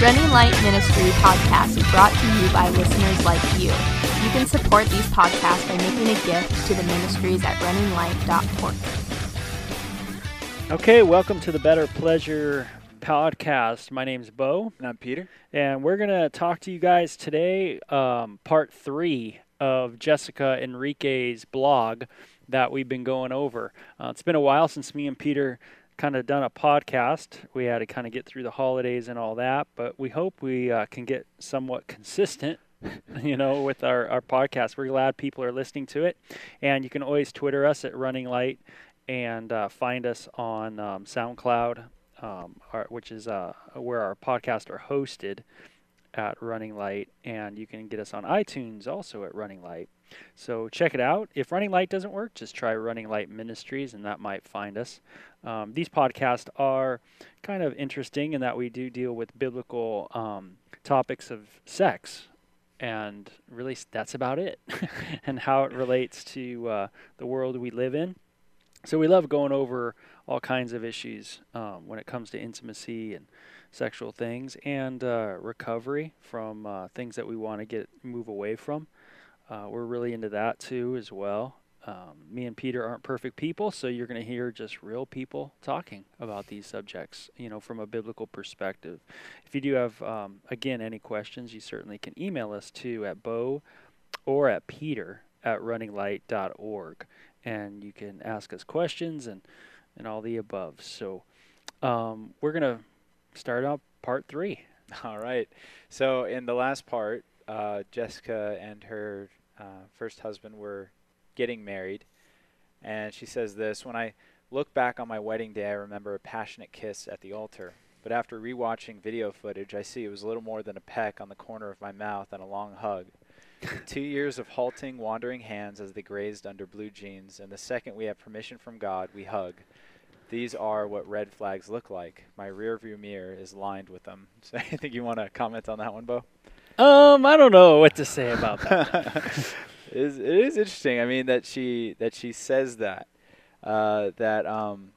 Running Light Ministry podcast is brought to you by listeners like you. You can support these podcasts by making a gift to the ministries at runninglight.org. Okay, welcome to the Better Pleasure podcast. My name's Bo, And I'm Peter. and we're going to talk to you guys today, um, part three of Jessica Henriquez blog that we've been going over. Uh, it's been a while since me and Peter kind of done a podcast. We had to kind of get through the holidays and all that, but we hope we uh, can get somewhat consistent. you know, with our, our podcast, we're glad people are listening to it, and you can always Twitter us at Running Light and uh, find us on um, SoundCloud, um, our, which is uh, where our podcasts are hosted at Running Light, and you can get us on iTunes also at Running Light. So check it out. If Running Light doesn't work, just try Running Light Ministries, and that might find us. Um, these podcasts are kind of interesting in that we do deal with biblical um, topics of sex, and really that's about it, and how it relates to uh, the world we live in. So we love going over all kinds of issues um, when it comes to intimacy and sexual things and uh, recovery from uh, things that we want to get move away from. Uh, we're really into that too as well. Um, me and Peter aren't perfect people, so you're going to hear just real people talking about these subjects, you know, from a biblical perspective. If you do have, um, again, any questions, you certainly can email us too at bo or at peter at runninglight.org, and you can ask us questions and and all the above. So um, we're gonna start out part three. All right. So in the last part, uh, Jessica and her uh, first husband were getting married, and she says this: When I look back on my wedding day, I remember a passionate kiss at the altar. But after rewatching video footage, I see it was little more than a peck on the corner of my mouth and a long hug. Two years of halting, wandering hands as they grazed under blue jeans, and the second we have permission from God, we hug. These are what red flags look like. My rearview mirror is lined with them. So I think you want to comment on that one, Bo? Um, I don't know what to say about that. it, is, it is interesting. I mean that she that she says that uh, that um,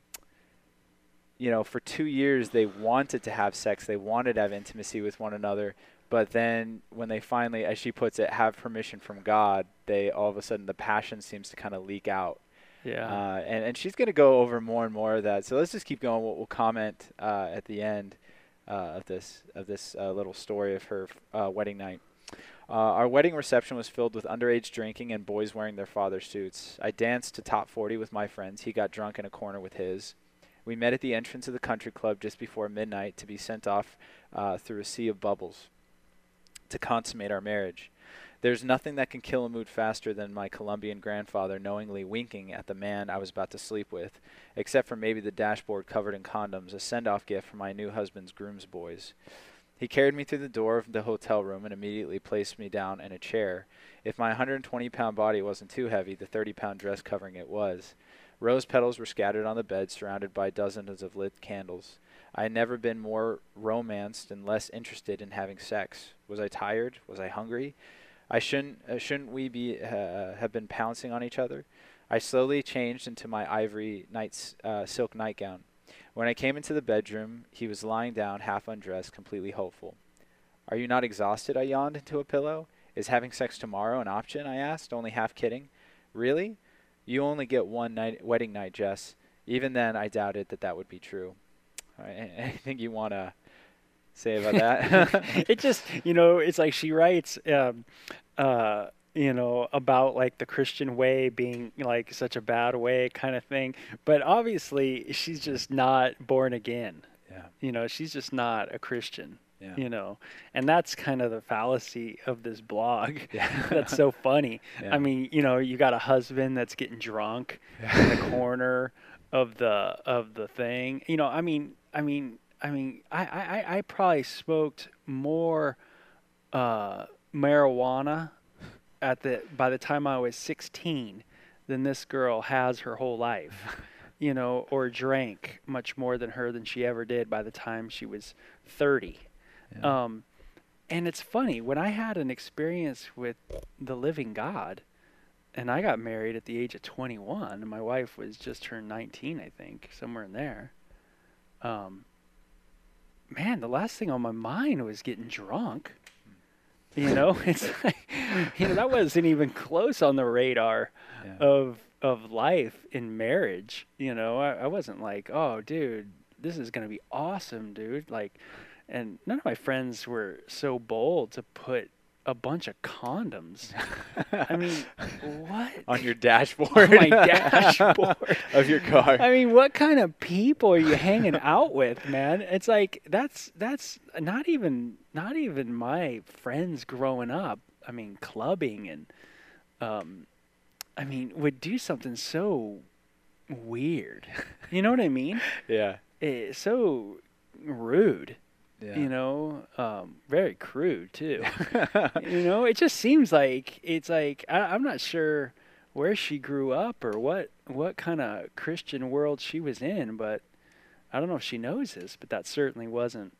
you know for two years they wanted to have sex, they wanted to have intimacy with one another, but then when they finally, as she puts it, have permission from God, they all of a sudden the passion seems to kind of leak out. yeah. Uh, and, and she's going to go over more and more of that. So let's just keep going. We'll, we'll comment uh, at the end of this of this uh, little story of her uh, wedding night. Uh, our wedding reception was filled with underage drinking and boys wearing their father's suits. I danced to top 40 with my friends. He got drunk in a corner with his. We met at the entrance of the country club just before midnight to be sent off uh, through a sea of bubbles to consummate our marriage. There's nothing that can kill a mood faster than my Colombian grandfather knowingly winking at the man I was about to sleep with, except for maybe the dashboard covered in condoms, a send off gift from my new husband's groom's boys. He carried me through the door of the hotel room and immediately placed me down in a chair. If my 120 pound body wasn't too heavy, the 30 pound dress covering it was. Rose petals were scattered on the bed, surrounded by dozens of lit candles. I had never been more romanced and less interested in having sex. Was I tired? Was I hungry? I shouldn't uh, shouldn't we be uh, have been pouncing on each other? I slowly changed into my ivory night's uh, silk nightgown. When I came into the bedroom, he was lying down, half undressed, completely hopeful. Are you not exhausted? I yawned into a pillow. Is having sex tomorrow an option? I asked, only half kidding. Really? You only get one night, wedding night, Jess. Even then, I doubted that that would be true. All right, anything you want to say about that? it just you know it's like she writes um, uh, you know about like the christian way being like such a bad way kind of thing but obviously she's just not born again yeah, you know she's just not a christian yeah. you know and that's kind of the fallacy of this blog Yeah. that's so funny Yeah. i mean you know you got a husband that's getting drunk in the corner of the of the thing you know i mean i mean i mean i i i probably smoked more uh marijuana at the by the time i was 16 than this girl has her whole life you know or drank much more than her than she ever did by the time she was 30 Yeah. um and it's funny when i had an experience with the living god and i got married at the age of 21 and my wife was just turned 19 i think somewhere in there um man, the last thing on my mind was getting drunk. You know, it's like, you know, that wasn't even close on the radar Yeah. of of life in marriage. You know, I, I wasn't like, oh, dude, this is gonna be awesome, dude. Like, and none of my friends were so bold to put a bunch of condoms. I mean, what? on your dashboard. On my dashboard. of your car. I mean, what kind of people are you hanging out with, man? It's like that's that's not even not even my friends growing up. I mean, clubbing and um I mean, would do something so weird. You know what I mean? yeah. It's so rude, Yeah. you know, um very crude too. you know, it just seems like it's like I, I'm not sure where she grew up or what what kind of Christian world she was in, but I don't know if she knows this, but that certainly wasn't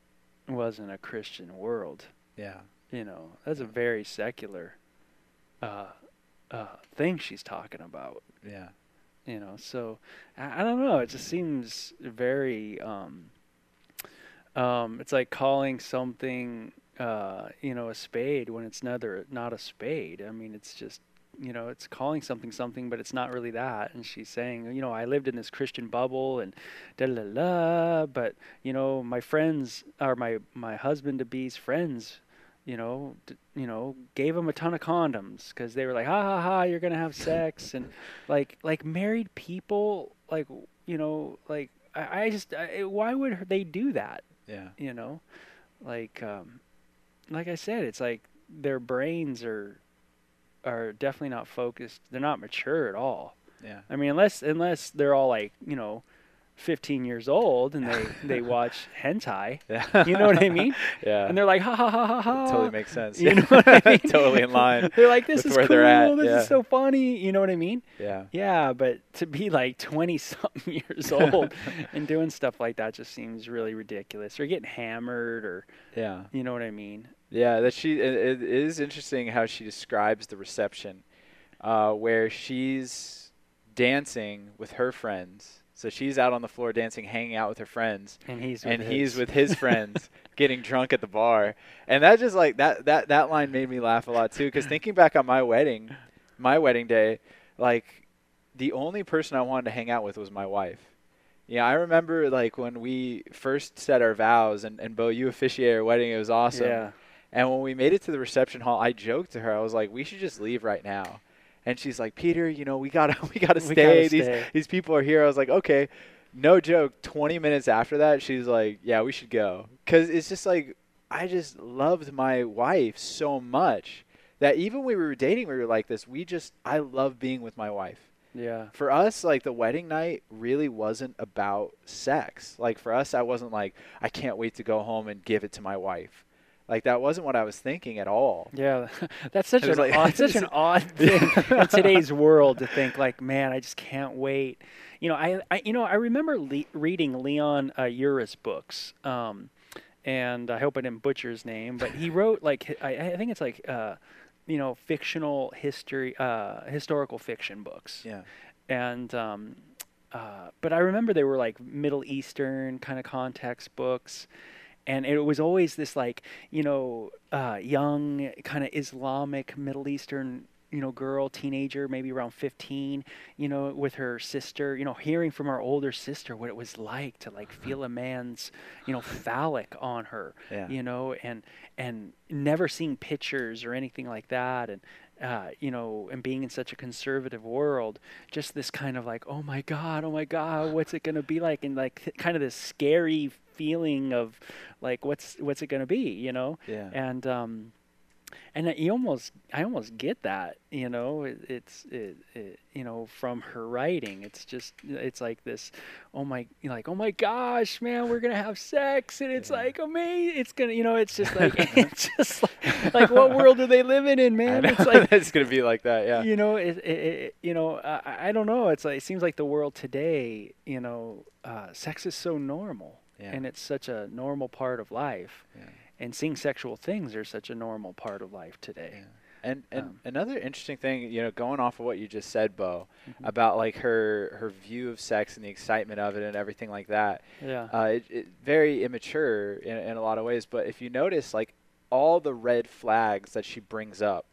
wasn't a Christian world. yeah. You know, that's a very secular uh, uh, thing she's talking about. Yeah. You know, so I, I don't know. It just seems very. Um, um, it's like calling something, uh, you know, a spade when it's neither not a spade. I mean, it's just, you know, it's calling something something, but it's not really that. And she's saying, you know, I lived in this Christian bubble and da la la, but you know, my friends or my my husband to be's friends. You know, d- you know, gave him a ton of condoms because they were like, ha ha ha, you're gonna have sex, and like like married people, like you know, like I, I just, I, why would they do that? Yeah. you know like um like i said it's like their brains are are definitely not focused they're not mature at all Yeah. i mean unless unless they're all like you know 15 years old and they they watch hentai Yeah. you know what i mean Yeah. and they're like ha ha ha ha ha totally makes sense. you know what I mean? totally in line. they're like this is where cool they're at, this yeah. is so funny you know what i mean Yeah. yeah, but to be like 20 something years old and doing stuff like that just seems really ridiculous. Or getting hammered or Yeah. you know what I mean? Yeah, that she it, it is interesting how she describes the reception, uh, where she's dancing with her friends. So she's out on the floor dancing, hanging out with her friends, And he's and with he's his. with his friends, getting drunk at the bar. And that just like that that that line made me laugh a lot too. Because thinking back on my wedding, my wedding day, like the only person I wanted to hang out with was my wife. Yeah, I remember like when we first said our vows, and and Bo, you officiated our wedding. It was awesome. Yeah. And when we made it to the reception hall, I joked to her. I was like, "We should just leave right now." And she's like, "Peter, you know, we gotta, we gotta We stay. gotta these, stay." these people are here." I was like, "Okay." No joke. Twenty minutes after that, she's like, "Yeah, we should go," because it's just like I just loved my wife so much that even when we were dating, we were like this. We just, I love being with my wife Yeah. for us like the wedding night really wasn't about sex like for us i wasn't like i can't wait to go home and give it to my wife like that wasn't what i was thinking at all Yeah. That's such an like- odd, such an odd thing in today's world to think like, man, I just can't wait. You know, I, I you know, I remember le- reading Leon uh, Uris books. Um, and I hope I didn't butcher his name, but he wrote like I, I think it's like uh, you know, fictional history, uh, historical fiction books. yeah and um, uh, but I remember they were like Middle Eastern kind of context books, and it was always this like you know uh, young kind of Islamic Middle Eastern you know girl teenager maybe around 15 you know with her sister you know hearing from her older sister what it was like to like feel a man's you know phallic on her Yeah. you know and and never seeing pictures or anything like that and uh, you know, and being in such a conservative world, just this kind of like, oh my god, oh my god, what's it gonna be like, and like th- kind of this scary feeling of like, what's what's it gonna be, you know? yeah And um, and you almost, I almost get that, you know, it, it's it, it, you know, from her writing, it's just, it's like this, oh my, you're like, oh my gosh, man, we're gonna have sex, and it's Yeah. like amazing, it's gonna, you know, it's just like, it's just like, like what world are they living in, man? It's like it's gonna be like that yeah you know it, it, it you know I, I don't know it's like it seems like the world today you know uh, sex is so normal Yeah. and it's such a normal part of life Yeah. And seeing sexual things are such a normal part of life today Yeah. And and Um, another interesting thing, you know, going off of what you just said, Bo, Mhm. about like her her view of sex and the excitement of it and everything like that. Yeah. Uh, it, it very immature in, in a lot of ways. But if you notice, like all the red flags that she brings up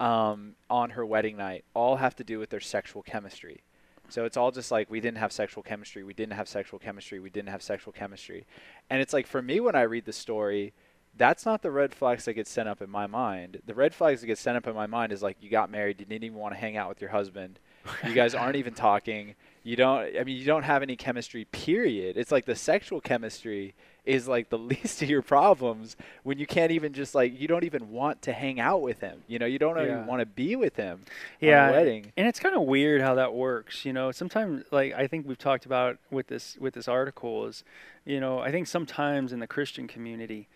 um, on her wedding night, all have to do with their sexual chemistry. So it's all just like we didn't have sexual chemistry, we didn't have sexual chemistry, we didn't have sexual chemistry, and it's like for me when I read the story, that's not the red flags that get sent up in my mind. The red flags that get sent up in my mind is like you got married, you didn't even want to hang out with your husband, you guys aren't even talking. You don't. I mean, you don't have any chemistry. Period. It's like the sexual chemistry is like the least of your problems when you can't even just like you don't even want to hang out with him. You know, you don't Yeah. even want to be with him. yeah wedding. and it's kind of weird how that works you know sometimes like i think we've talked about with this with this article is you know i think sometimes in the christian community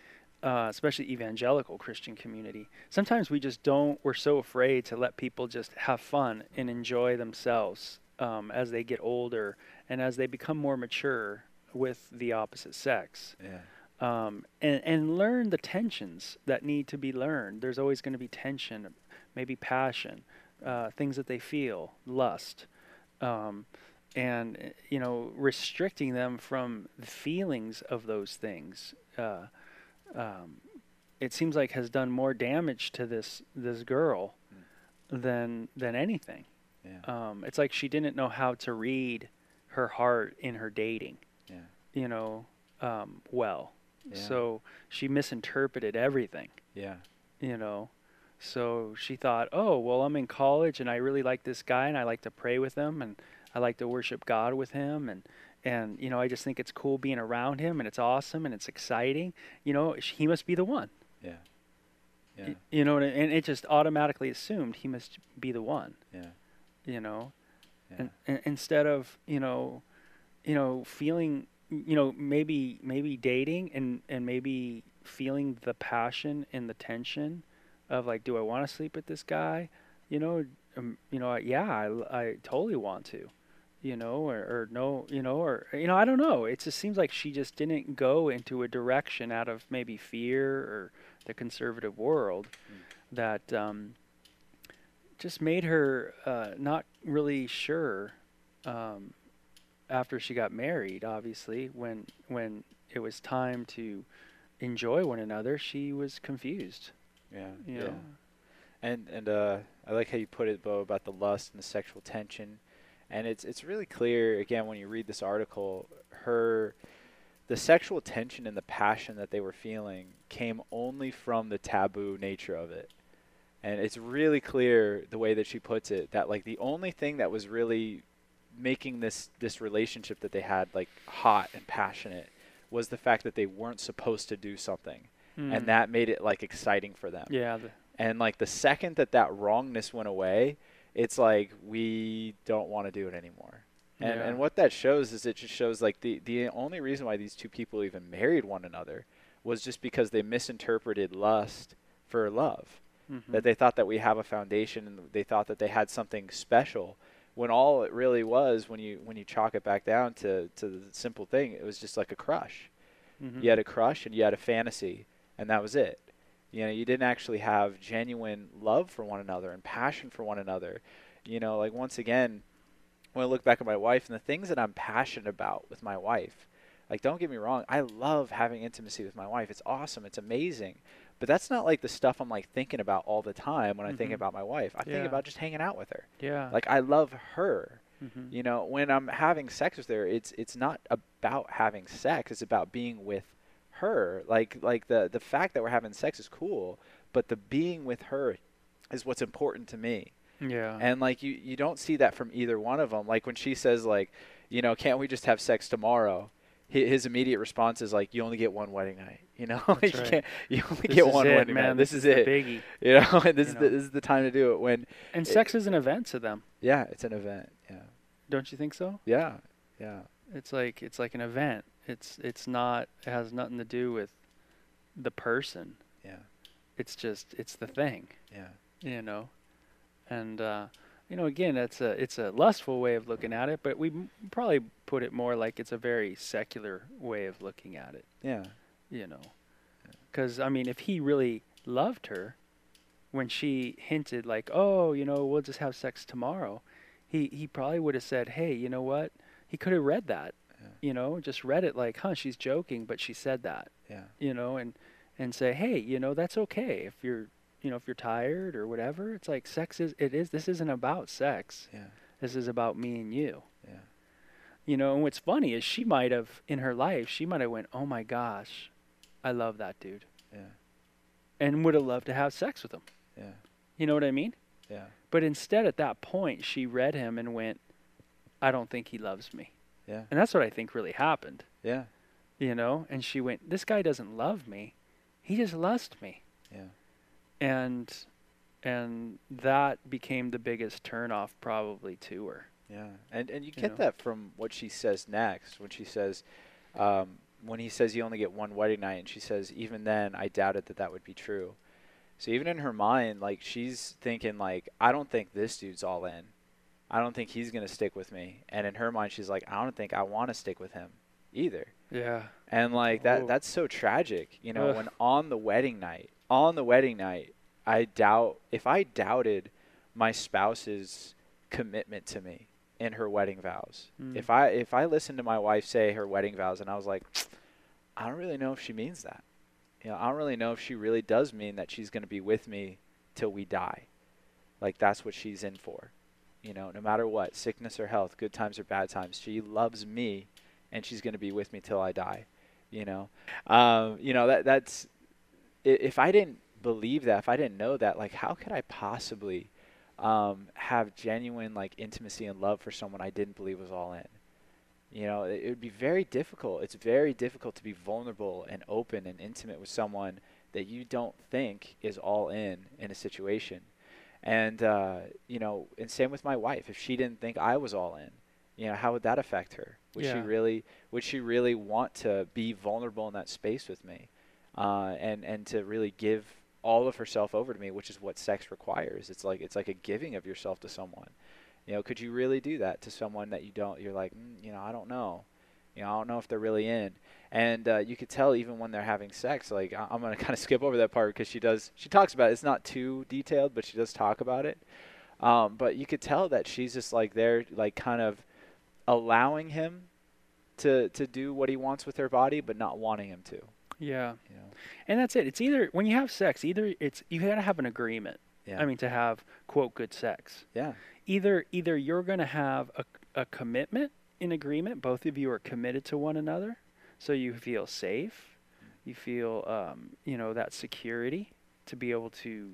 uh, especially evangelical christian community sometimes we just don't we're so afraid to let people just have fun and enjoy themselves um, as they get older and as they become more mature with the opposite sex Yeah. um, and and learn the tensions that need to be learned. There's always going to be tension, maybe passion, uh, things that they feel, lust, um, and uh, you know restricting them from the feelings of those things. Uh, um, it seems like has done more damage to this this girl than than anything. Yeah. Um, it's like she didn't know how to read her heart in her dating yeah. you know, um, well. Yeah. So she misinterpreted everything, Yeah. you know. So she thought, oh, well, I'm in college and I really like this guy and I like to pray with him and I like to worship God with him and and you know I just think it's cool being around him and it's awesome and it's exciting. You know, he must be the one. Yeah. Y- Yeah. You know, and it- and it just automatically assumed he must be the one. Yeah. You know, Yeah. and, and instead of you know you know feeling you know maybe maybe dating and and maybe feeling the passion and the tension of like do i want to sleep with this guy you know um, you know yeah I, I totally want to you know or, or no you know or you know i don't know it just seems like she just didn't go into a direction out of maybe fear or the conservative world that um, just made her uh, not really sure um, after she got married. Obviously, when when it was time to enjoy one another, she was confused. Yeah. Yeah. And and uh, I like how you put it, Bo, about the lust and the sexual tension. And it's it's really clear again when you read this article, her the sexual tension and the passion that they were feeling came only from the taboo nature of it. And it's really clear the way that she puts it that like the only thing that was really making this this relationship that they had like hot and passionate was the fact that they weren't supposed to do something. Mm. And that made it like exciting for them. yeah, And like the second that that wrongness went away, it's like we don't want to do it anymore. And Yeah. and what that shows is it just shows like the the only reason why these two people even married one another was just because they misinterpreted lust for love. mhm. That they thought that we have a foundation and they thought that they had something special when all it really was when you when you chalk it back down to to the simple thing, it was just like a crush. Mhm. You had a crush and you had a fantasy, and that was it. You know, you didn't actually have genuine love for one another and passion for one another. You know, like once again, when I look back at my wife and the things that I'm passionate about with my wife, like don't get me wrong, I love having intimacy with my wife. It's awesome. It's amazing. But that's not like the stuff I'm like thinking about all the time when I think Mhm. about my wife. I think about just hanging out with her. yeah, Like I love her. mhm. You know, when I'm having sex with her, it's it's not about having sex. It's about being with her. Like like the the fact that we're having sex is cool, but the being with her is what's important to me. yeah, And like you you don't see that from either one of them. Like when she says like, you know, can't we just have sex tomorrow? His immediate response is like, you only get one wedding night. You know, you right. can't. You only This get one it, wedding man. night. This, is, the it. biggie. You know, and this You is know. the, this is the time to do it. When And it- sex is an event to them, yeah, it's an event. Yeah, don't you think so? yeah, yeah. It's like it's like an event. It's it's not. It has nothing to do with the person. Yeah, It's just it's the thing. yeah, you know and uh you know again it's a it's a lustful way of looking at it but we m- probably put it more like it's a very secular way of looking at it yeah. you know because i mean if he really loved her when she hinted like, "Oh, you know, we'll just have sex tomorrow," he he probably would have said, "Hey, you know what?" He could have read that, Yeah. you know, just read it like, "Huh, she's joking," but she said that, Yeah. you know, and and say, "Hey, you know, that's okay if you're, you know, if you're tired or whatever. It's like sex is it is this isn't about sex. Yeah. This is about me and you." Yeah. You know, and what's funny is she might have in her life, she might have went, "Oh my gosh, I love that dude." Yeah. And would have loved to have sex with him. Yeah. You know what I mean? Yeah. But instead, at that point, she read him and went, I don't think he loves me. Yeah. And that's what I think really happened, Yeah. you know? And she went, This guy doesn't love me. He just lust me. Yeah. And and that became the biggest turnoff probably to her. Yeah, and and you You get know? that from what she says next when she says, um, when he says you only get one wedding night, and she says even then I doubted that that would be true. So even in her mind, like she's thinking like I don't think this dude's all in. I don't think he's gonna stick with me. And in her mind, she's like I don't think I want to stick with him either. Yeah. And like that Oh. that's so tragic, you know, Ugh. when on the wedding night, on the wedding night, I doubt if I doubted my spouse's commitment to me in her wedding vows. Mm. If I if I listened to my wife say her wedding vows and I was like, I don't really know if she means that. You know, I don't really know if she really does mean that she's going to be with me till we die. Like that's what she's in for. You know, no matter what, sickness or health, good times or bad times, she loves me and she's going to be with me till I die. You know, um, you know that that's if I didn't believe that, if I didn't know that, like how could I possibly um, have genuine like intimacy and love for someone I didn't believe was all in? You know, it, it would be very difficult. It's very difficult to be vulnerable and open and intimate with someone that you don't think is all in in a situation. And uh, you know, and same with my wife. If she didn't think I was all in, you know, how would that affect her? Would she really would she really want to be vulnerable in that space with me? Uh, and and to really give all of herself over to me, which is what sex requires. It's like it's like a giving of yourself to someone. You know, could you really do that to someone that you don't? You're like, mm, you know, I don't know. You know, I don't know if they're really in. And uh, you could tell even when they're having sex. Like I- I'm gonna kind of skip over that part because she does. She talks about it. It's not too detailed, but she does talk about it. Um, but you could tell that she's just like there, like kind of allowing him to to do what he wants with her body, but not wanting him to. Yeah. You know. And that's it. It's either when you have sex, either it's you got to have an agreement. Yeah. I mean to have quote good sex. Yeah. Either either you're going to have a a commitment in agreement, both of you are committed to one another, so you feel safe, you feel um, you know that security to be able to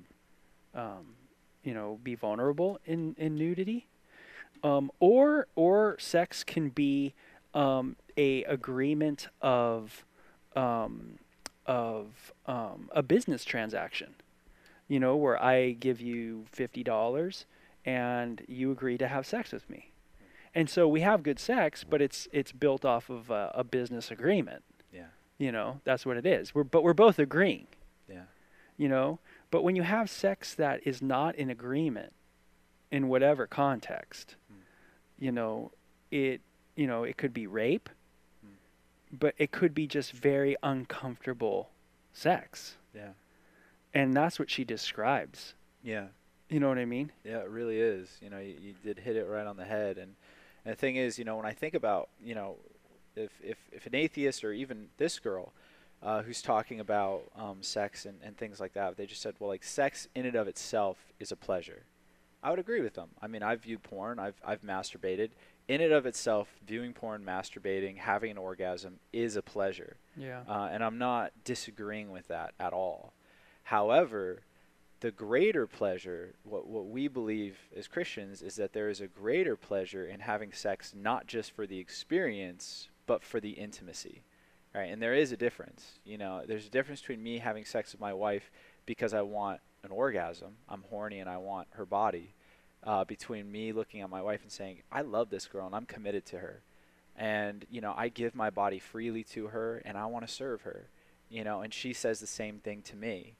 um, you know be vulnerable in in nudity. Um, or or sex can be um, a agreement of um, of um, a business transaction. You know, where I give you fifty dollars and you agree to have sex with me, and so we have good sex, but it's it's built off of a, a business agreement. Yeah. You know, that's what it is. We're but we're both agreeing. Yeah. You know, but when you have sex that is not in agreement, in whatever context, Hmm. you know, it you know it could be rape, Hmm. but it could be just very uncomfortable sex, Yeah. and that's what she describes. Yeah. You know what I mean? Yeah, it really is. You know, you, you did hit it right on the head. And, and the thing is, you know, when I think about, you know, if if, if an atheist or even this girl, uh, who's talking about um, sex and, and things like that, they just said, well, like sex in and of itself is a pleasure. I would agree with them. I mean, I've viewed porn. I've I've masturbated. In and of itself, viewing porn, masturbating, having an orgasm is a pleasure. Yeah. Uh, and I'm not disagreeing with that at all. However, the greater pleasure, what, what we believe as Christians, is that there is a greater pleasure in having sex not just for the experience, but for the intimacy. Right? And there is a difference. You know, there's a difference between me having sex with my wife because I want an orgasm, I'm horny and I want her body, uh, between me looking at my wife and saying, I love this girl and I'm committed to her. And, you know, I give my body freely to her and I want to serve her. You know, and she says the same thing to me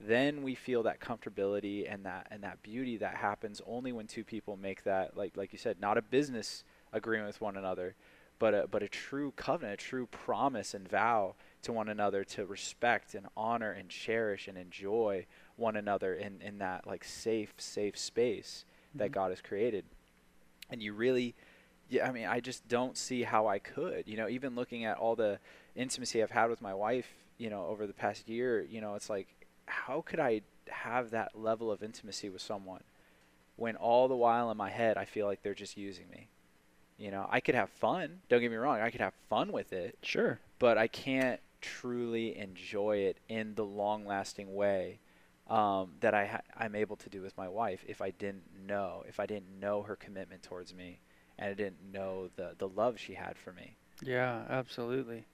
then we feel that comfortability and that and that beauty that happens only when two people make that like like you said not a business agreement with one another but a, but a true covenant a true promise and vow to one another to respect and honor and cherish and enjoy one another in, in that like safe safe space that Mhm. God has created. And you really yeah, I mean, I just don't see how I could. You know, even looking at all the intimacy I've had with my wife, you know, over the past year, you know, it's like how could I have that level of intimacy with someone when all the while in my head I feel like they're just using me? You know, I could have fun. Don't get me wrong, I could have fun with it, Sure. but I can't truly enjoy it in the long-lasting way um, that I ha- I'm able to do with my wife if I didn't know if I didn't know her commitment towards me and I didn't know the the love she had for me. Yeah, absolutely.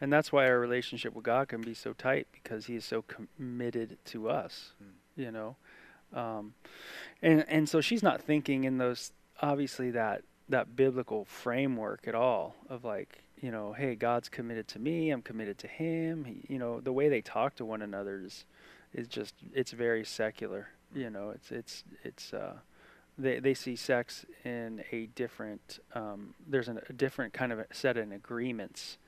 And that's why our relationship with God can be so tight because He is so committed to us. Mm. You know, um, and and so she's not thinking in those obviously that that biblical framework at all of like you know, hey, God's committed to me. I'm committed to Him. He, you know, the way they talk to one another is is just it's very secular. You know, it's it's it's uh, they they see sex in a different um, there's an, a different kind of a set of agreements.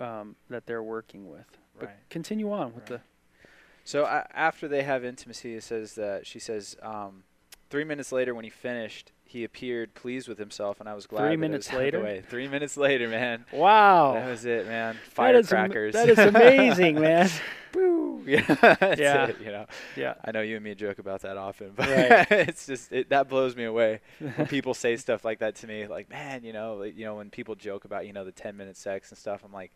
Um, that they're working with. But Right. continue on with Right. So a after they have intimacy, it says that she says, um, three minutes later when he finished, he appeared pleased with himself, and I was glad. Three that it minutes was out of later? way. Three minutes later, man. wow, That was it, man. That is am- Firecrackers. that is amazing, man. Boo. Yeah. That's Yeah. it, you know. Yeah, I know you and me joke about that often, but Right. it's just it, that blows me away when people say stuff like that to me. Like, man, you know, like, you know, when people joke about you know the ten minute sex and stuff, I'm like,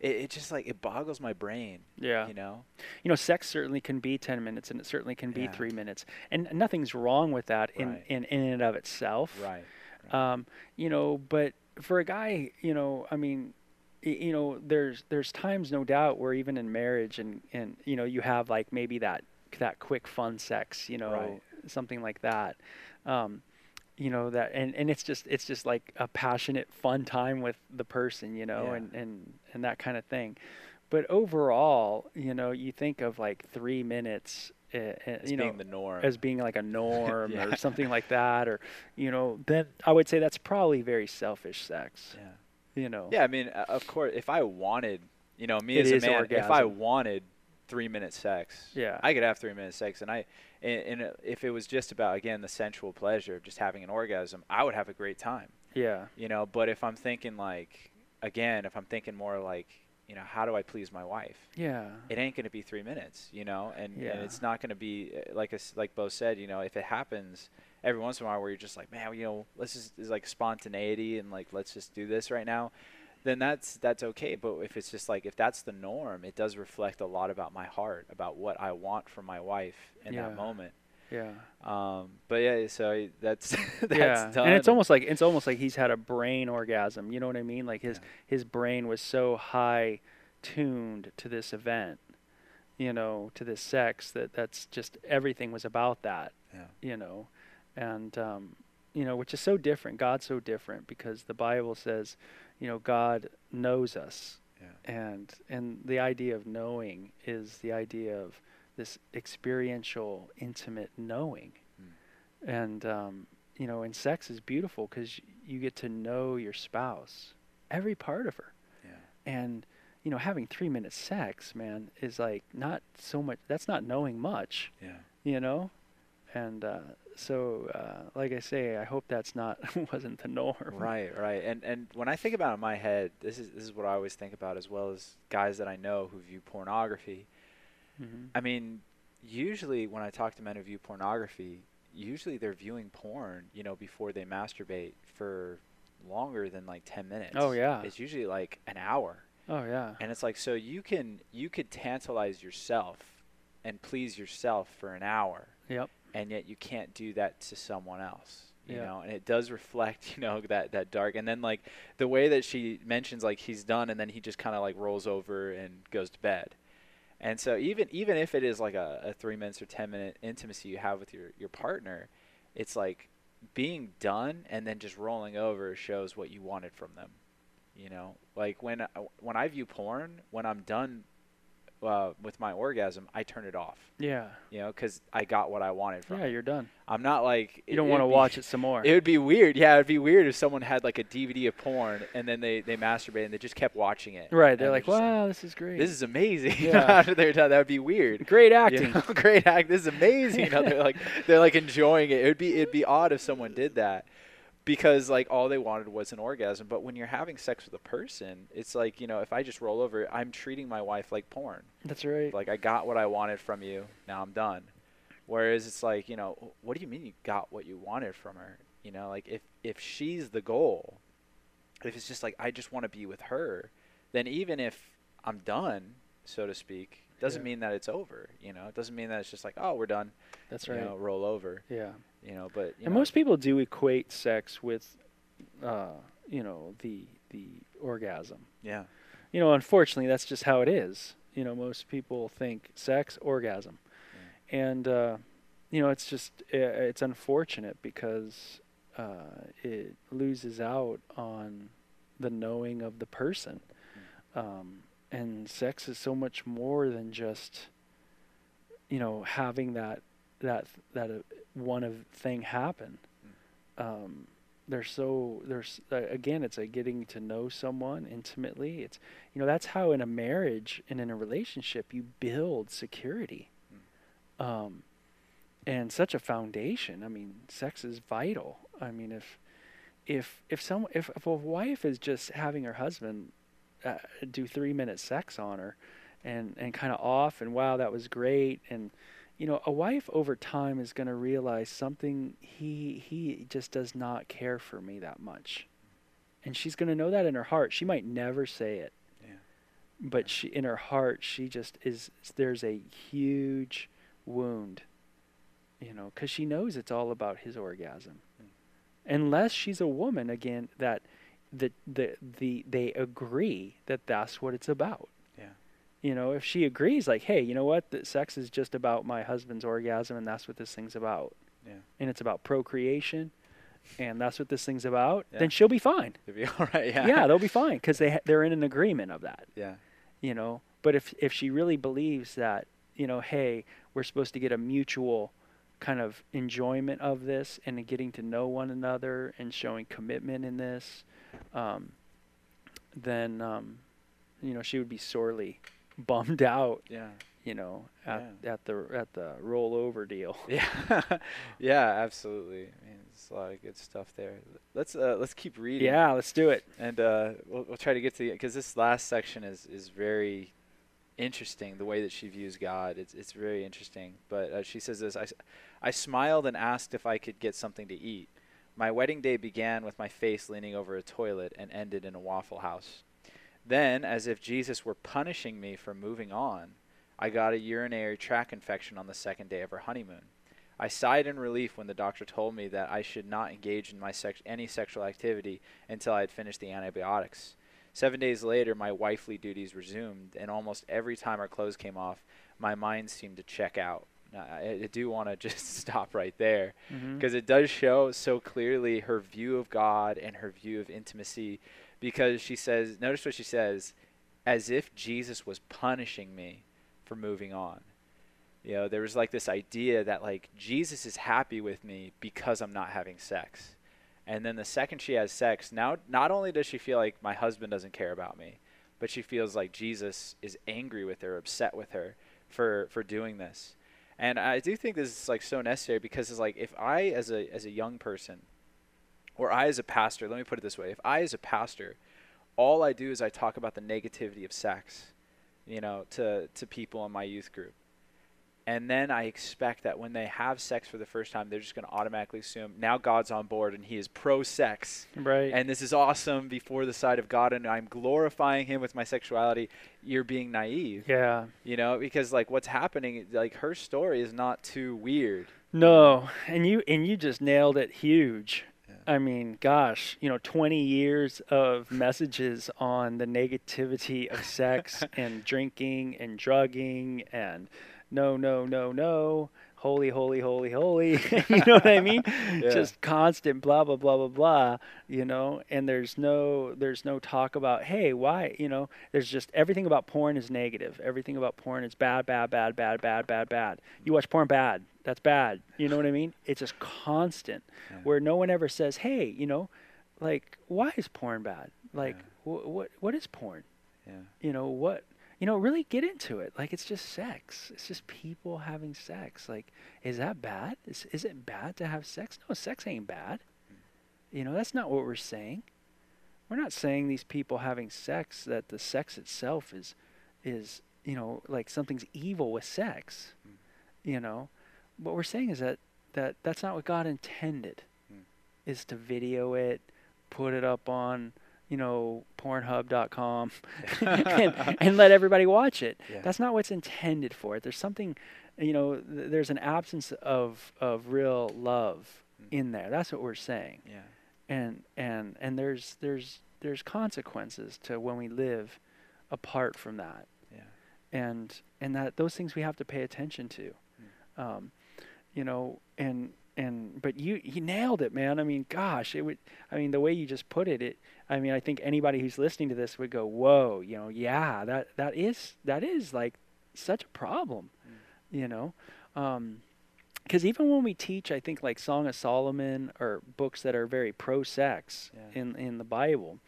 it, it just like it boggles my brain. yeah. You know. You know, sex certainly can be ten minutes, and it certainly can be Yeah. three minutes, and nothing's wrong with that in Right. in in and of itself. Right. Um, you know, but for a guy, you know, I mean, you know, there's there's times, no doubt, where even in marriage, and and you know, you have like maybe that that quick fun sex, you know, Right. something like that. Um, you know that, and, and it's just it's just like a passionate, fun time with the person, you know, Yeah. and, and and that kind of thing. But overall, you know, you think of like three minutes, uh, As you know, being the norm. as being like a norm Yeah. or something like that or you know then i would say that's probably very selfish sex yeah. you know Yeah, I mean, of course, if I wanted, you know, me It as a man, if I wanted three minute sex, Yeah. I could have three minute sex, and I, and, and uh, if it was just about again the sensual pleasure of just having an orgasm, I would have a great time, yeah you know. But if I'm thinking like, again, if I'm thinking more like, you know, how do I please my wife? yeah It ain't gonna be three minutes, you know, and, Yeah. and it's not gonna be uh, like us- like Bo said, you know, if it happens every once in a while where you're just like, man, you know, let's just like spontaneity and like let's just do this right now, then that's that's okay. But if it's just like if that's the norm, it does reflect a lot about my heart, about what I want from my wife in Yeah. that moment. yeah Um, but yeah, so that's that's yeah done. and it's almost like it's almost like he's had a brain orgasm you know what i mean like his Yeah. his brain was so high tuned to this event you know to this sex that that's just everything was about that yeah. you know, and um, you know, which is so different. God's so different because the Bible says, you know, God knows us, Yeah. and and the idea of knowing is the idea of this experiential, intimate knowing, Mm. and um, you know, and sex is beautiful because you get to know your spouse, every part of her, Yeah. and you know, having three minute sex, man, is like not so much. That's not knowing much Yeah. you know and uh, so uh, like i say i hope that's not wasn't the norm Right, right. And and when I think about it in my head, this is this is what I always think about as well as guys that I know who view pornography. hmm I mean, usually when I talk to men who view pornography, usually they're viewing porn, you know, before they masturbate for longer than like 10 minutes. Oh, yeah. It's usually like an hour. oh yeah And it's like so you can you could tantalize yourself and please yourself for an hour yep and yet you can't do that to someone else you Yeah. know? And it does reflect you know that that dark and then like the way that she mentions like he's done and then he just kind of like rolls over and goes to bed. And so even even if it is like a, a three minutes or ten minute intimacy you have with your your partner it's like being done and then just rolling over shows what you wanted from them you know? Like when uh, when i view porn when i'm done uh, with my orgasm, I turn it off. Yeah. You know, because I got what I wanted from Yeah, it. you're done. I'm not like You don't want to watch it some more. It would be weird. Yeah, it'd be weird if someone had like a DVD of porn and then they they masturbated and they just kept watching it. right. They're like, wow, this is great. this is amazing. Yeah. After they're done, that would be weird. great acting. great act. This is amazing. You know, they're like they're like enjoying it. It would be it'd be odd if someone did that because like all they wanted was an orgasm. But when you're having sex with a person, it's like you know if I just roll over, I'm treating my wife like porn. That's right. Like I got what I wanted from you. Now I'm done. Whereas it's like you know what do you mean you got what you wanted from her? You know like if if she's the goal, if it's just like I just want to be with her, then even if I'm done, so to speak, doesn't Yeah. mean that it's over. You know, it doesn't mean that it's just like oh we're done. That's you right. know, roll over. yeah. You know, but you and know, most people do equate sex with, uh, you know, the the orgasm. yeah, You know, unfortunately, that's just how it is. You know, most people think sex, orgasm, and uh, you know, it's just it's unfortunate because uh, it loses out on the knowing of the person, um, and sex is so much more than just, you know, having that that that one of thing happen. Um, they're so there's uh, again it's a getting to know someone intimately. It's you know that's how in a marriage and in a relationship you build security. Um, and such a foundation. I mean sex is vital. I mean if if if some if, if a wife is just having her husband uh, do three minute sex on her and and kind of off and wow that was great and you know a wife over time is going to realize something he he just does not care for me that much. And she's going to know that in her heart. She might never say it. Yeah. but she in her heart she just is there's a huge wound you know cuz she knows it's all about his orgasm. Hmm. Unless she's a woman again that the the the they agree that that's what it's about. yeah, you know, if she agrees, like, hey, you know what, that sex is just about my husband's orgasm, and that's what this thing's about, yeah. and it's about procreation, and that's what this thing's about, Yeah. then she'll be fine. It'd be all right. Yeah, Yeah, they'll be fine because they ha- they're in an agreement of that, yeah, you know. But if if she really believes that, you know, hey, we're supposed to get a mutual kind of enjoyment of this and getting to know one another and showing commitment in this, um, then um, you know she would be sorely bummed out yeah. you know, at, at the at the rollover deal. Yeah, yeah, absolutely. I mean, there's a lot of good stuff there. Let's uh, let's keep reading. Yeah, let's do it. and uh, we'll, we'll try to get to the because this last section is is very interesting. The way that she views God, it's it's very interesting. But uh, she says this: I, I smiled and asked if I could get something to eat. My wedding day began with my face leaning over a toilet and ended in a Waffle House. Then, as if Jesus were punishing me for moving on, I got a urinary tract infection on the second day of our honeymoon. I sighed in relief when the doctor told me that I should not engage in my sex- any sexual activity until I had finished the antibiotics. Seven days later, my wifely duties resumed, and almost every time our clothes came off, my mind seemed to check out. Now, I, I do want to just stop right there mm-hmm. because it does show so clearly her view of God and her view of intimacy. Because she says, notice what she says, as if Jesus was punishing me for moving on. You know, there was like this idea that like Jesus is happy with me because I'm not having sex. And then the second she has sex, now not only does she feel like my husband doesn't care about me, but she feels like Jesus is angry with her, upset with her for for doing this. And I do think this is like so necessary because it's like if I as a as a young person or I as a pastor, let me put it this way, if I as a pastor, all I do is I talk about the negativity of sex, you know, to to people in my youth group. And then I expect that when they have sex for the first time, they're just going to automatically assume now God's on board and he is pro sex Right. and this is awesome before the sight of God and I'm glorifying him with my sexuality. You're being naive, yeah. you know, because like what's happening, like her story is not too weird. No, and you and you just nailed it huge. I mean, gosh, you know, 20 years of messages on the negativity of sex and drinking and drugging and no, no, no, no, holy, holy, holy, holy. you know what I mean? Yeah. Just constant blah blah blah blah blah. You know, and there's no there's no talk about hey why you know there's just everything about porn is negative. Everything about porn is bad, bad, bad, bad, bad, bad, bad. You watch porn, bad. That's bad. You know what I mean? It's just constant, Yeah. where no one ever says hey you know, like why is porn bad? Like Yeah. wh- what what is porn? Yeah. you know what you know really get into it. Like it's just sex. It's just people having sex. Like is that bad? Is, is it bad to have sex? No sex ain't bad. You know that's not what we're saying. We're not saying these people having sex that the sex itself is is you know like something's evil with sex Mm. you know? What we're saying is that that that's not what god intended Mm. is to video it put it up on you know pornhub.com and, and let everybody watch it Yeah. that's not what's intended for it there's something you know th- there's an absence of of real love Mm. in there that's what we're saying Yeah. and and and there's there's there's consequences to when we live apart from that Yeah. and and that those things we have to pay attention to Mm. um you know and and but you you nailed it man i mean gosh it would i mean the way you just put it it i mean i think anybody who's listening to this would go whoa you know yeah that that is that is like such a problem Mm. you know um because even when we teach i think like song of solomon or books that are very pro-sex Yeah. in in the bible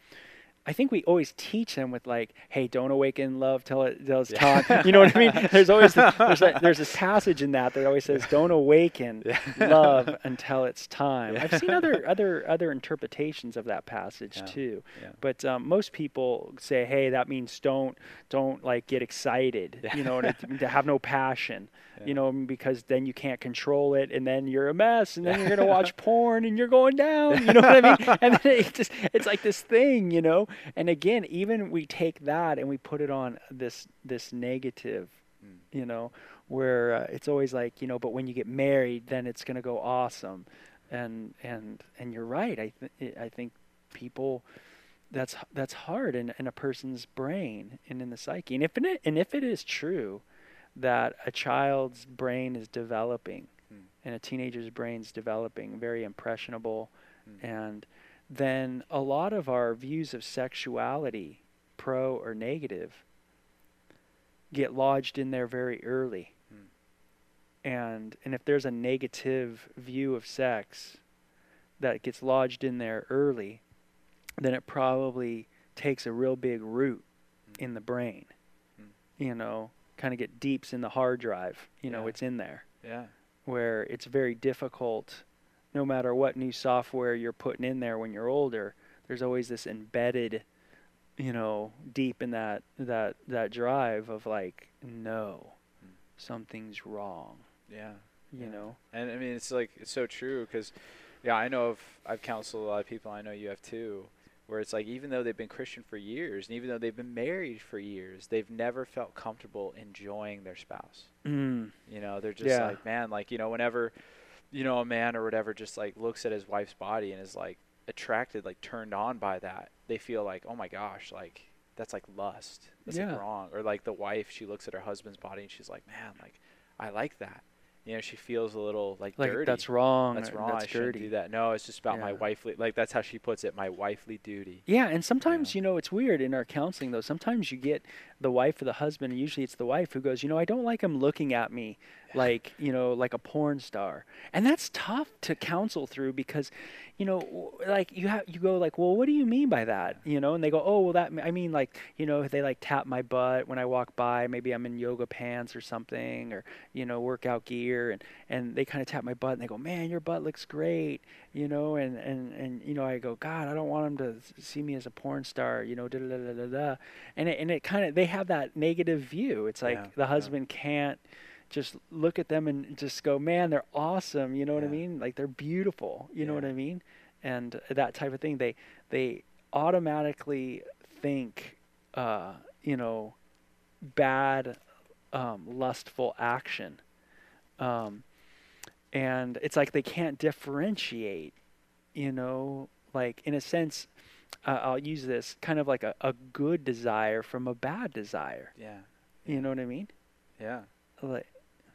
I think we always teach them with like, "Hey, don't awaken love till it till it's Yeah. time." You know what I mean? There's always this, there's like, there's this passage in that that always says, "Don't awaken Yeah. love until it's time." Yeah. I've seen other other other interpretations of that passage too, but um, most people say, "Hey, that means don't don't like get excited," you know, to, to have no passion, you know, because then you can't control it, and then you're a mess, and then you're gonna watch porn, and you're going down. You know what I mean? And then it just it's like this thing, you know. And again, even we take that and we put it on this this negative, Mm. you know, where uh, it's always like, you know, but when you get married, then it's gonna go awesome, and and and you're right. I th- I think people that's that's hard in, in a person's brain and in the psyche. And if it, and if it is true that a child's brain is developing Mm. and a teenager's brain's developing, very impressionable, Mm. and then a lot of our views of sexuality, pro or negative, get lodged in there very early. Mm. And and if there's a negative view of sex that gets lodged in there early, then it probably takes a real big root Mm. in the brain. Mm. You know, kind of get deeps in the hard drive. You know, it's in there Yeah. where it's very difficult no matter what new software you're putting in there when you're older there's always this embedded you know deep in that that that drive of like no Mm. something's wrong Yeah. you Yeah. know And I mean, it's like it's so true because, yeah, I know of I've counseled a lot of people. I know you have too, where it's like even though they've been Christian for years, and even though they've been married for years, they've never felt comfortable enjoying their spouse. mm. You know, they're just Yeah. like, man, like you know, whenever, you know, a man or whatever just like looks at his wife's body and is like attracted, like turned on by that, they feel like, oh my gosh, like that's like lust. That's Yeah. like wrong. Or like the wife, she looks at her husband's body and she's like, man, like I like that. You know, she feels a little like, like dirty. that's wrong That's wrong. that's I shouldn't dirty do that. No, it's just about my wifely. Like that's how she puts it. My wifely duty. Yeah, and sometimes you know it's weird in our counseling though. Sometimes you get the wife or the husband, and usually it's the wife who goes, you know, I don't like him looking at me like you know like a porn star, and that's tough to counsel through because, you know, like you have you go like, well, what do you mean by that? You know, and they go, oh, well, that I mean like you know they like tap my butt when I walk by. Maybe I'm in yoga pants or something, or you know workout gear, and and they kind of tap my butt and they go, man, your butt looks great you know, and, and, and you know, I go, God, I don't want him to see me as a porn star, you know, da da da da da, da. and it, and it kind of they have that negative view. It's like Yeah, the yeah. husband can't just look at them and just go, man, they're awesome, you know what I mean? Like they're beautiful, you know what I mean? And that type of thing. They they automatically think, uh, you know, bad, um, lustful action. Um, and it's like they can't differentiate you know like in a sense uh, i'll use this kind of like a, a good desire from a bad desire Yeah. you know what i mean Yeah. like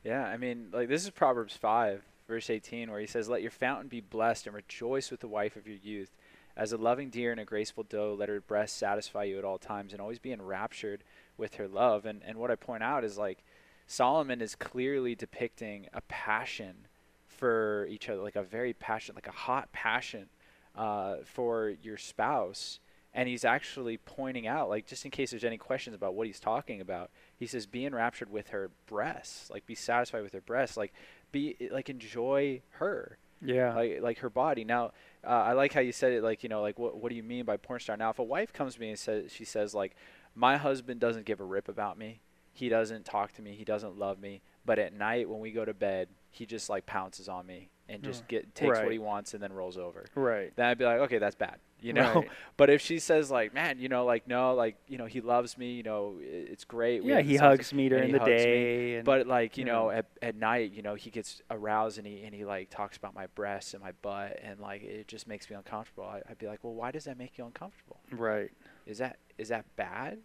Yeah, I mean, like this is Proverbs 5, verse 18, where he says, Let your fountain be blessed and rejoice with the wife of your youth. As a loving deer and a graceful doe, let her breast satisfy you at all times and always be enraptured with her love. And, and what I point out is like Solomon is clearly depicting a passion for each other, like a very passion, like a hot passion uh, for your spouse. And he's actually pointing out, like, just in case there's any questions about what he's talking about, he says, be enraptured with her breasts, like, be satisfied with her breasts, like, be, like, enjoy her, Yeah. like, like her body. Now, uh, I like how you said it, like, you know, like, what, what do you mean by porn star? Now, if a wife comes to me and says, she says, like, my husband doesn't give a rip about me, he doesn't talk to me, he doesn't love me, but at night when we go to bed, he just, like, pounces on me and just get takes what he wants and then rolls over right. then I'd be like, okay, that's bad, you know. Right. But if she says like, man, you know, like no, like you know, he loves me, you know, it's great. we Yeah, he hugs me during the day. But like you you know, know. at, at night, you know, he gets aroused and he and he like talks about my breasts and my butt and like it just makes me uncomfortable. I, I'd be like, well, why does that make you uncomfortable? right. Is that is that bad?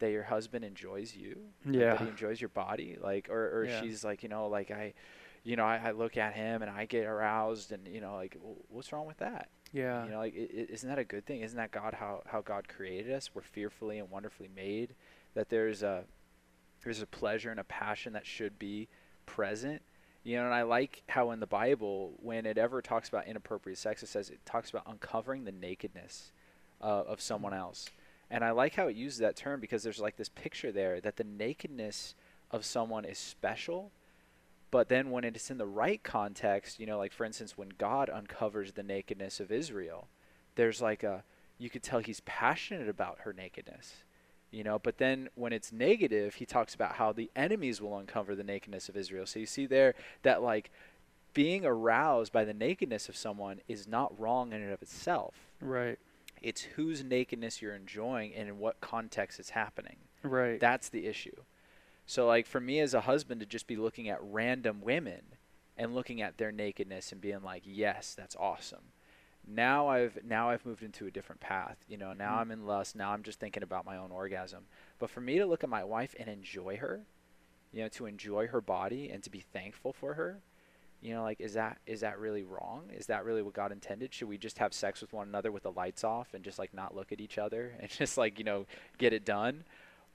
That your husband enjoys you? Like, Yeah. that he enjoys your body, like, or or Yeah. she's like, you know, like I, you know, I, I look at him and I get aroused and you know, like, w- what's wrong with that? Yeah. You know, like, isn't that a good thing? Isn't that God how how God created us? We're fearfully and wonderfully made. That there's a there's a pleasure and a passion that should be present. You know, and I like how in the Bible, when it ever talks about inappropriate sex, it says it talks about uncovering the nakedness uh, of someone else. And I like how it uses that term because there's like this picture there that the nakedness of someone is special, but then when it's in the right context, you know, like for instance, when God uncovers the nakedness of Israel, there's like a, you could tell he's passionate about her nakedness, you know, but then when it's negative, he talks about how the enemies will uncover the nakedness of Israel. So you see there that like being aroused by the nakedness of someone is not wrong in and of itself. Right. It's whose nakedness you're enjoying and in what context it's happening. Right. That's the issue. So like for me as a husband to just be looking at random women and looking at their nakedness and being like, "Yes, that's awesome." Now I've now I've moved into a different path. You know, now Mhm. I'm in lust. Now I'm just thinking about my own orgasm. But for me to look at my wife and enjoy her, you know, to enjoy her body and to be thankful for her, you know, like is that is that really wrong? Is that really what God intended? Should we just have sex with one another with the lights off and just like not look at each other and just like, you know, get it done?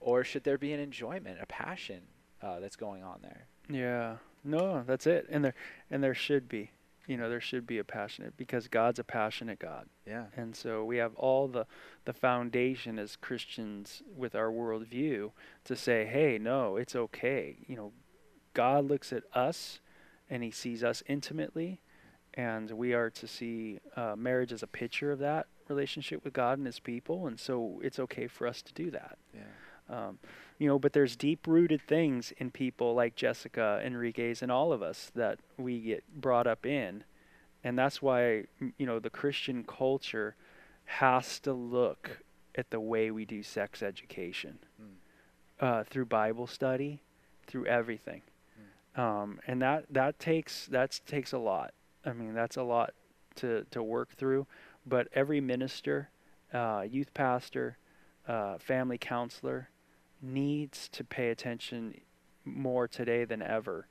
Or should there be an enjoyment, a passion uh, that's going on there? Yeah. No, that's it. And there and there should be. You know, there should be a passionate because God's a passionate God. Yeah. And so we have all the the foundation as Christians with our worldview to say, hey, no, it's okay. You know, God looks at us and he sees us intimately and we are to see uh, marriage as a picture of that relationship with God and his people and so it's okay for us to do that. Yeah. Um, you know, but there's deep rooted things in people like Jessica, Henriquez, and all of us that we get brought up in. And that's why, you know, the Christian culture has to look at the way we do sex education Mm. uh, through Bible study, through everything. Um, and that, that takes that takes a lot. I mean, that's a lot to, to work through. But every minister, uh, youth pastor, uh, family counselor needs to pay attention more today than ever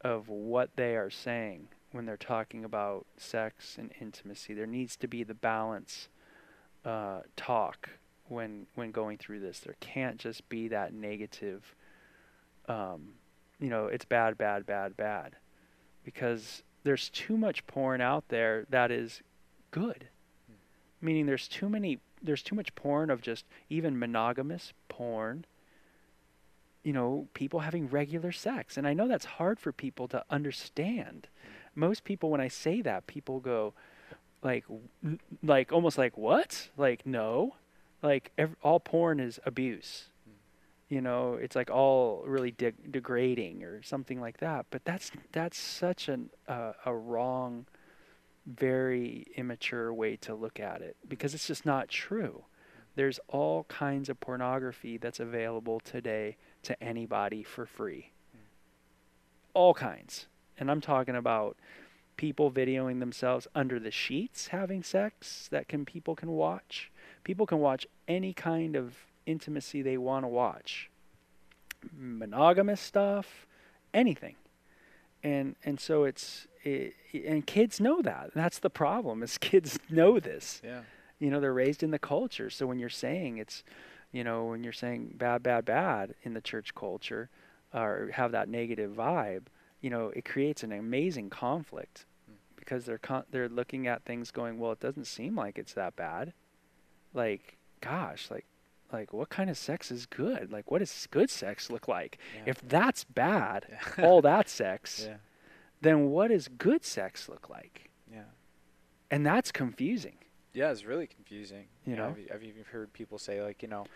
of what they are saying when they're talking about sex and intimacy. There needs to be the balance uh, talk when when going through this. There can't just be that negative. Um, you know, it's bad, bad, bad, bad, because there's too much porn out there that is good. Meaning, there's too many. There's too much porn of just even monogamous porn. You know, people having regular sex, and I know that's hard for people to understand. Most people, when I say that, people go, like, "N- like almost like what? Like no, like ev- all porn is abuse. You know, it's like all really de- degrading or something like that. But that's that's such an uh, a wrong, very immature way to look at it because it's just not true. There's all kinds of pornography that's available today to anybody for free. All kinds. And I'm talking about people videoing themselves under the sheets having sex that can people can watch. People can watch any kind of intimacy they want to watch. Monogamous stuff, anything. and and so it's it, and kids know that. That's the problem. Is kids know this. Yeah. You know, they're raised in the culture. So when you're saying it's, you know, when you're saying bad, bad, bad in the church culture, or have that negative vibe, you know, it creates an amazing conflict Mm. because they're con- they're looking at things going, well, it doesn't seem like it's that bad. Like, gosh, like like what kind of sex is good? Like what does good sex look like? Yeah. If that's bad, Yeah. all that sex, yeah. then what does good sex look like? Yeah. And that's confusing. Yeah, it's really confusing. You know? I've, I've even heard people say like, you know,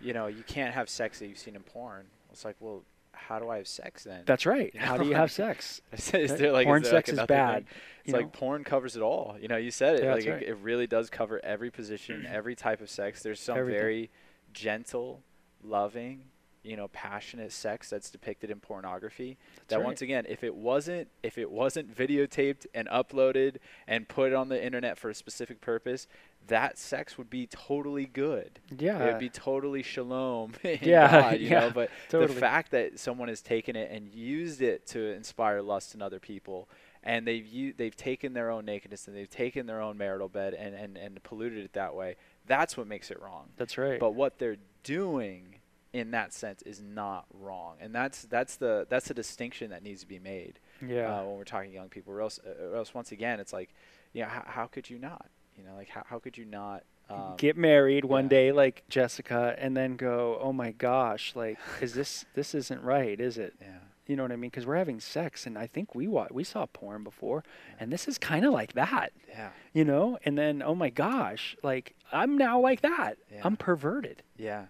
you know, you can't have sex that you've seen in porn. It's like, well, how do I have sex then? That's right. You How do you have sex? is there like porn is there like sex is another thing? bad, It's you like know? porn covers it all. You know, you said it. Yeah, like that's it, it really does cover every position, every type of sex. There's some Everything. very gentle, loving, you know, passionate sex that's depicted in pornography. that right. once again, if it wasn't if it wasn't videotaped and uploaded and put on the internet for a specific purpose, that sex would be totally good. Yeah. It would be totally shalom in Yeah, God, you yeah, know. But totally. the fact that someone has taken it and used it to inspire lust in other people, and they've u- they've taken their own nakedness and they've taken their own marital bed and, and, and polluted it that way, that's what makes it wrong. That's right. But what they're doing in that sense is not wrong, and that's that's the that's the distinction that needs to be made yeah. uh, when we're talking young people. Or else, or else once again, it's like, you know, how, how could you not? You know, like how, how could you not um, Get married one yeah. day like Jessica and then go, "Oh my gosh, like is this this isn't right, is it?" Yeah. You know what I mean? Cuz we're having sex and I think we wa- we saw porn before and this is kind of like that, Yeah. you know? And then, "Oh my gosh, like I'm now like that. Yeah. I'm perverted." Yeah.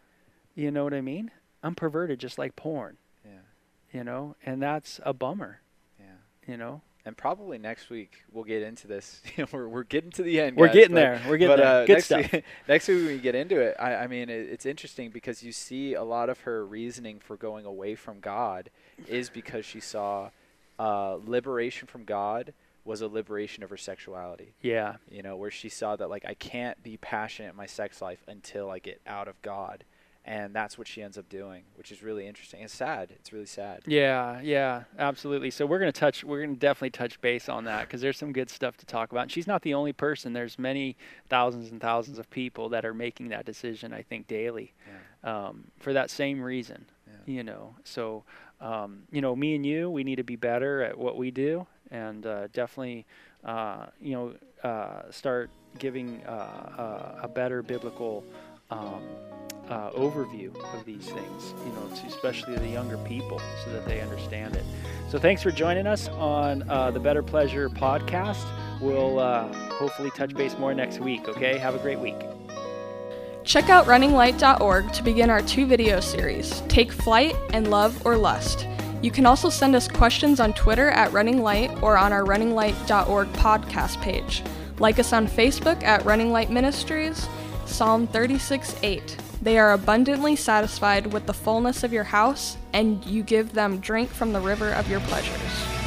You know what I mean? I'm perverted just like porn, Yeah. you know? And that's a bummer, Yeah. you know? And probably next week we'll get into this. We're we're getting to the end. We're guys, getting but- there. We're getting but, there. Uh, Good next stuff. Week, next week when we get into it, I, I mean, it, it's interesting because you see a lot of her reasoning for going away from God is because she saw uh, liberation from God was a liberation of her sexuality. Yeah. You know, where she saw that like I can't be passionate in my sex life until I get out of God, and that's what she ends up doing, which is really interesting. It's sad. It's really sad. Yeah, yeah, absolutely. So we're gonna touch, we're gonna definitely touch base on that because there's some good stuff to talk about. And she's not the only person. There's many thousands and thousands of people that are making that decision. I think daily, um, for that same reason. Yeah. You know, so um, you know, me and you, we need to be better at what we do, and uh, definitely, uh, you know, uh, start giving uh, uh, a better biblical. Um, uh, overview of these things, you know, especially the younger people, so that they understand it. So, thanks for joining us on uh, the Better Pleasure podcast. We'll uh, hopefully touch base more next week. Okay, have a great week. Check out runninglight.org to begin our two video series, Take Flight and Love or Lust. You can also send us questions on Twitter at Running Light or on our runninglight.org podcast page. Like us on Facebook at Running Light Ministries, Psalm 36 8. They are abundantly satisfied with the fullness of your house, and you give them drink from the river of your pleasures.